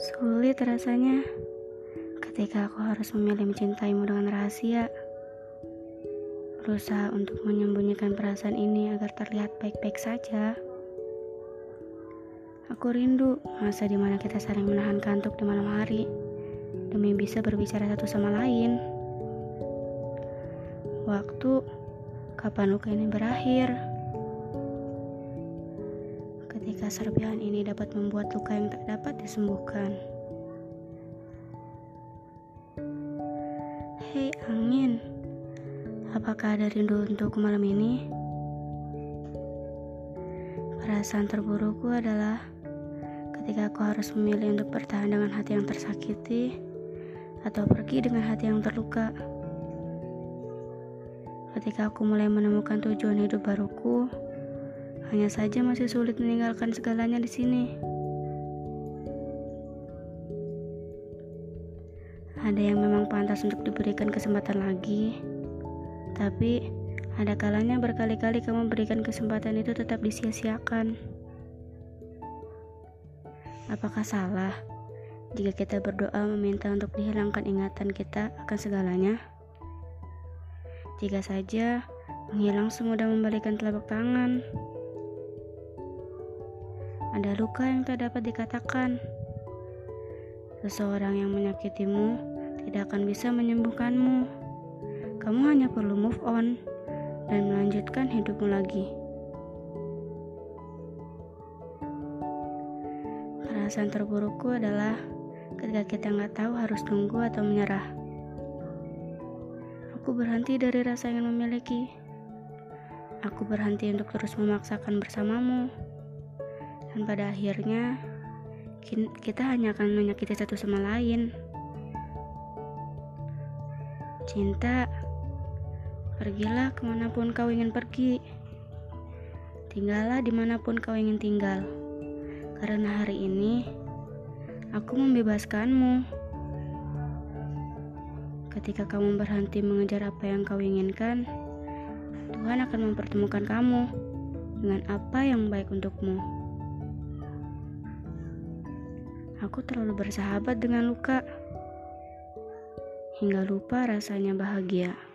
Sulit rasanya ketika aku harus memilih mencintaimu dengan rahasia. Berusaha untuk menyembunyikan perasaan ini agar terlihat baik-baik saja. Aku rindu masa di mana kita saling menahan kantuk di malam hari demi bisa berbicara satu sama lain. Waktu kapan luka ini berakhir? Serpihan ini dapat membuat luka yang tak dapat disembuhkan. Hei angin, apakah ada rindu untuk malam ini? Perasaan terburukku adalah ketika aku harus memilih untuk bertahan dengan hati yang tersakiti atau pergi dengan hati yang terluka. Ketika aku mulai menemukan tujuan hidup baruku, hanya saja masih sulit meninggalkan segalanya di sini. Ada yang memang pantas untuk diberikan kesempatan lagi, tapi ada kalanya berkali-kali kamu berikan kesempatan itu tetap disia-siakan. Apakah salah jika kita berdoa meminta untuk dihilangkan ingatan kita akan segalanya? Jika saja menghilang semudah membalikan telapak tangan, ada luka yang tak dapat dikatakan. Seseorang yang menyakitimu tidak akan bisa menyembuhkanmu. Kamu hanya perlu move on dan melanjutkan hidupmu lagi. Perasaan terburukku adalah ketika kita nggak tahu harus tunggu atau menyerah. Aku berhenti dari rasa ingin memiliki. Aku berhenti untuk terus memaksakan bersamamu. Dan pada akhirnya, kita hanya akan menyakiti satu sama lain. Cinta, pergilah ke mana pun kau ingin pergi. Tinggallah di mana pun kau ingin tinggal. Karena hari ini, aku membebaskanmu. Ketika kamu berhenti mengejar apa yang kau inginkan, Tuhan akan mempertemukan kamu dengan apa yang baik untukmu. Aku terlalu bersahabat dengan luka hingga lupa rasanya bahagia.